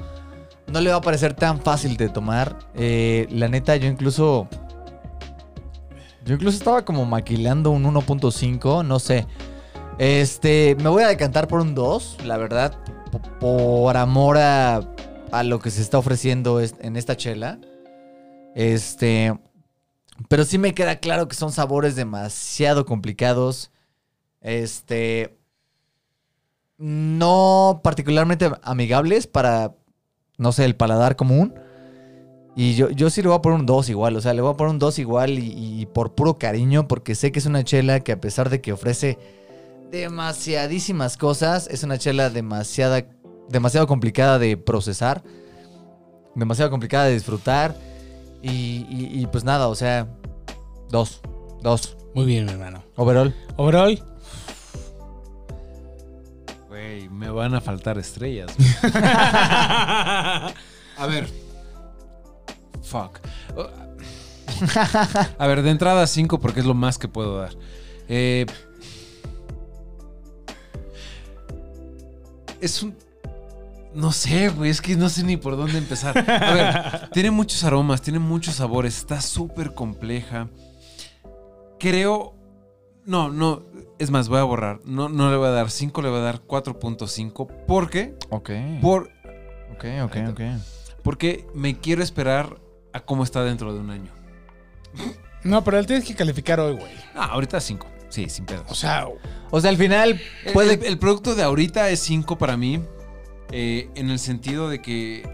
no le va a parecer tan fácil de tomar. Eh, la neta, yo incluso... Yo incluso estaba como maquilando un 1.5, no sé. Este, me voy a decantar por un 2, la verdad, por amor a, a lo que se está ofreciendo en esta chela. Este, pero sí me queda claro que son sabores demasiado complicados. Este, no particularmente amigables para, no sé, el paladar común. Y yo, yo sí le voy a poner un 2 igual, o sea, le voy a poner un 2 igual y por puro cariño, porque sé que es una chela que a pesar de que ofrece demasiadísimas cosas, es una chela demasiada, demasiado complicada de procesar, demasiado complicada de disfrutar. Y, y- y pues nada, o sea, 2, 2. Muy bien, mi hermano. Overall. Overall, Güey, me van a faltar estrellas. *laughs* A ver. Fuck. A ver, de entrada 5 porque es lo más que puedo dar. Eh, es un... No sé, güey, es que no sé ni por dónde empezar. A ver, *laughs* tiene muchos aromas, tiene muchos sabores, está súper compleja. Creo... No, no, es más, voy a borrar. No, no le voy a dar 5, le voy a dar 4.5. ¿Por qué? Ok. Por, Ok, ok, ok. porque me quiero esperar a cómo está dentro de un año. no, pero él tienes que calificar hoy, güey. Ah, ahorita 5. Sí, sin O pedos. sea, O sea, al final El- puede... el, el producto de ahorita es 5 para mí. eh, en el sentido de que.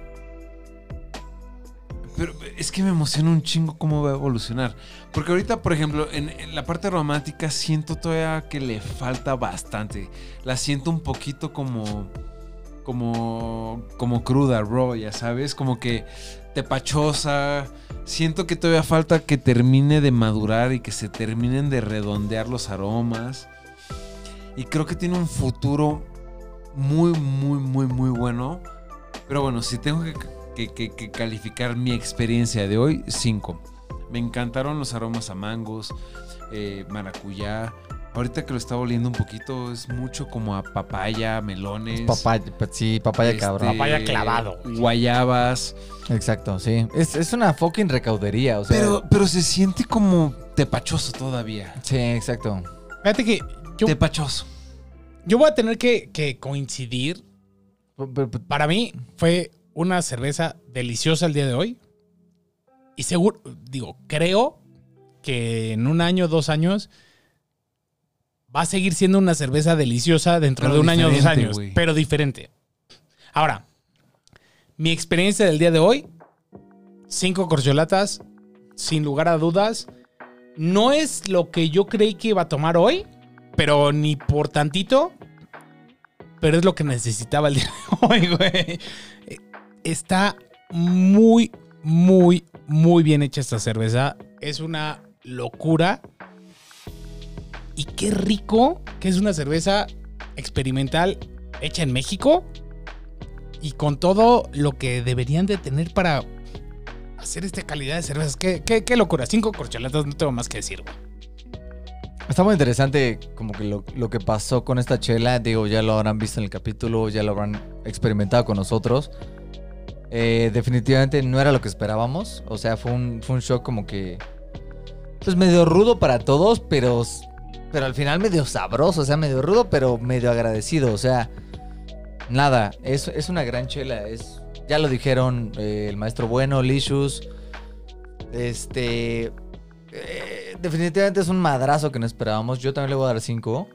Pero es que me emociona un chingo cómo va a evolucionar. Porque ahorita, por ejemplo, en, en la parte romántica siento todavía que le falta bastante. La siento un poquito como. Como. Como cruda, raw, ya sabes. Como que tepachosa. Siento que todavía falta que termine de madurar y que se terminen de redondear los aromas. Y creo que tiene un futuro muy, muy, muy, muy bueno. Pero bueno, si tengo que, que- que- que calificar mi experiencia de hoy, 5. Me encantaron los aromas a mangos, eh, maracuyá. Ahorita que lo estaba oliendo un poquito, es mucho como a papaya, melones. Papaya, sí, papaya este, cabrón. Papaya clavado. Guayabas. Exacto, sí. Es, es una fucking recaudería, o sea... Pero, pero se siente como tepachoso todavía. Sí, exacto. fíjate que yo, Tepachoso. yo voy a tener que, que coincidir. Para mí fue una cerveza deliciosa el día de hoy. Y seguro, digo, creo que en un año, dos años, va a seguir siendo una cerveza deliciosa dentro Pero de un año, dos años, pero diferente. Ahora, mi experiencia del día de hoy, cinco corcholatas, sin lugar a dudas, no es lo que yo creí que iba a tomar hoy, pero ni por tantito, pero es lo que necesitaba el día de *laughs* hoy, güey. Está muy, muy, muy bien hecha esta cerveza. Es una locura. Y qué rico que es una cerveza experimental hecha en México y con todo lo que deberían de tener para hacer esta calidad de cervezas. Qué, qué- locura. Cinco corcholatas, no tengo más que decir, güey. Está muy interesante como que lo, lo que pasó con esta chela. Digo, ya lo habrán visto en el capítulo, ya lo habrán experimentado con nosotros. Eh, definitivamente no era lo que esperábamos. O sea, fue un, fue un shock como que... Pues medio rudo para todos, pero, pero al final medio sabroso. O sea, medio rudo, pero medio agradecido. O sea, nada, es, es una gran chela. Es, ya lo dijeron eh, el maestro bueno, Licious. Este... eh, definitivamente es un madrazo que no esperábamos. Yo también le voy a dar 5.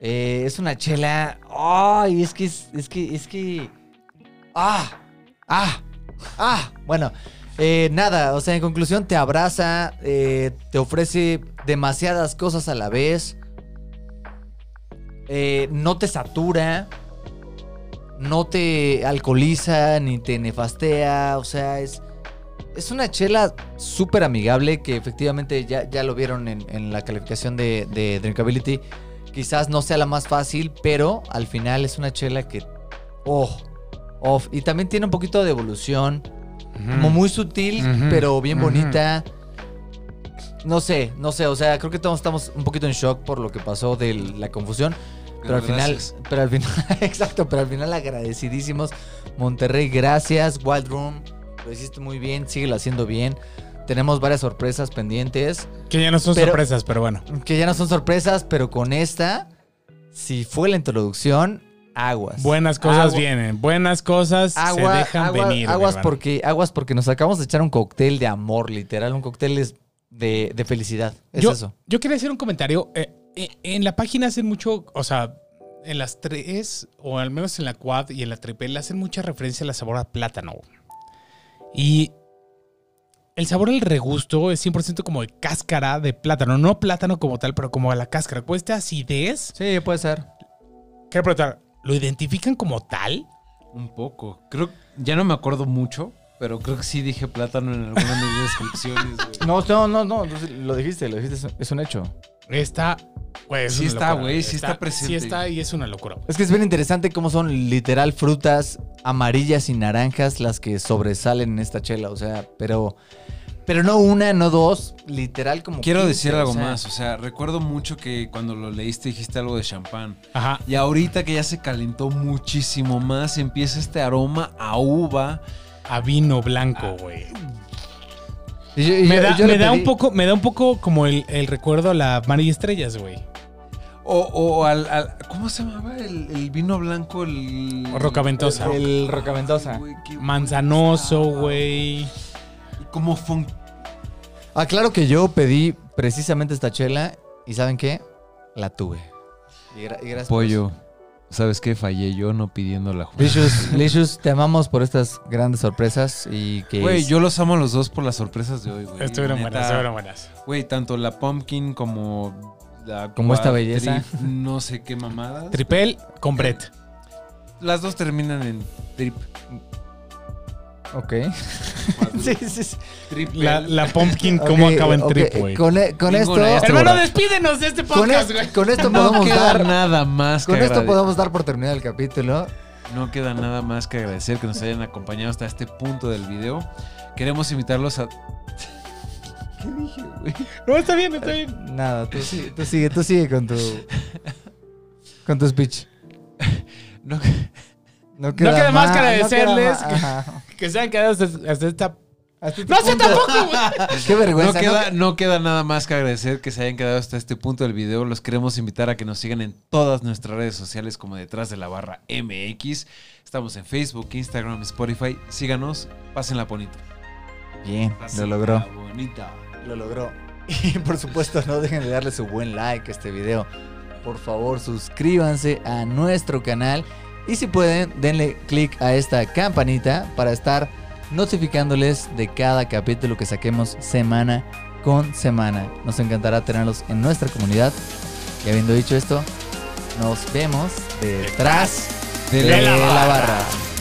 es una chela. Ay, es que es, que es que. Ah, ah, ah. Bueno, eh, nada. O sea, en conclusión, te abraza, eh, te ofrece demasiadas cosas a la vez. eh, no te satura. No te alcoholiza ni te nefastea. O sea, es. Es una chela súper amigable que efectivamente ya, ya lo vieron en, en la calificación de, de Drinkability. Quizás no sea la más fácil, pero al final es una chela que... Oh, oh, y también tiene un poquito de evolución. Como muy sutil, pero bien bonita. no sé, no sé, o sea, creo que todos estamos un poquito en shock por lo que pasó de la confusión. Pero, al final, pero al final, *laughs* exacto, pero al final agradecidísimos. Monterrey, gracias. Wild Room, lo hiciste muy bien, síguelo haciendo bien. Tenemos varias sorpresas pendientes, Que ya no son Pero- sorpresas, pero bueno. que ya no son sorpresas, pero con esta, si fue la introducción, aguas. Buenas cosas Agua- vienen. Buenas cosas Agua- se dejan venir. Aguas porque, aguas porque nos acabamos de echar un cóctel de amor, literal, un cóctel de, de felicidad. Es yo, eso. yo quería hacer un comentario. Eh, eh, en la página hacen mucho, o sea, en las tres, o al menos en la quad y en la triple, hacen mucha referencia a la sabor a plátano. Y el sabor al regusto es 100% como de cáscara de plátano. No plátano como tal, pero como a la cáscara. Pues esta acidez. Sí, puede ser. Quiero preguntar, ¿lo identifican como tal? Un poco. Creo, ya no me acuerdo mucho, pero creo que sí dije plátano en alguna de mis descripciones, güey. *laughs* No, no, no, no, lo dijiste, lo dijiste, es un hecho. Está. Sí está, güey, sí está presente. Sí está y es una locura. Es que es bien interesante cómo son literal frutas amarillas y naranjas las que sobresalen en esta chela, o sea, pero pero no una, no dos, literal como Quiero 15, decir algo o sea, más, o sea, recuerdo mucho que cuando lo leíste dijiste algo de champán. Ajá. Y ahorita que ya se calentó muchísimo más, empieza este aroma a uva. A vino blanco, güey. Y yo- y Me yo- da, yo me da un poco, me da un poco como el, el recuerdo a la Mar y Estrellas, güey. O, o al, al- ¿Cómo se llamaba el, el vino blanco? El. Rocaventosa. el. Güey, qué Manzanoso, güey. como fun. Ah, claro que yo pedí precisamente esta chela y ¿saben qué? La tuve. Y, gra- y gracias por Pollo. ¿Sabes qué? Fallé yo no pidiendo la eso. Licious, *laughs* Licious, te amamos por estas grandes sorpresas y que Güey, yo los amo a los dos por las sorpresas de hoy, güey. Estuvieron Neta, buenas, estuvieron buenas. Güey, tanto la pumpkin como la. Como esta belleza. no sé qué mamadas. Tripel con Brett. Las dos terminan en trip. Ok. *laughs* sí, sí, sí. Triple. La, la Pumpkin, ¿cómo Ok, acaba en ok, trip, güey? Con, e- con esto, Ninguna, Hermano, despídenos de este con, podcast, es- güey. con esto No podemos queda dar, nada más que con esto podemos dar por terminado el capítulo. No queda nada más que agradecer que nos hayan acompañado hasta este punto del video. Queremos invitarlos a. *laughs* ¿Qué dije, güey? No, está bien, está bien. Nada, tú sigue, tú sigue, tú sigue con tu con tu speech. *laughs* No, No queda más que no queda agradecerles más. Que se han quedado hasta, hasta esta. Este ¡No sé punto. tampoco, güey! *laughs* Qué no vergüenza. queda, no queda nada más que agradecer que se hayan quedado hasta este punto del video. Los queremos invitar a que nos sigan en todas nuestras redes sociales como detrás de la barra MX. Estamos en Facebook, Instagram, Spotify. Síganos, pásenla bonita. Bien, lo logró. Bonita. Lo logró. *laughs* Y por supuesto, no dejen de darle su buen like a este video. Por favor, suscríbanse a nuestro canal. Y si pueden, denle click a esta campanita para estar notificándoles de cada capítulo que saquemos semana con semana. Nos encantará tenerlos en nuestra comunidad. Y habiendo dicho esto, nos vemos detrás De la barra.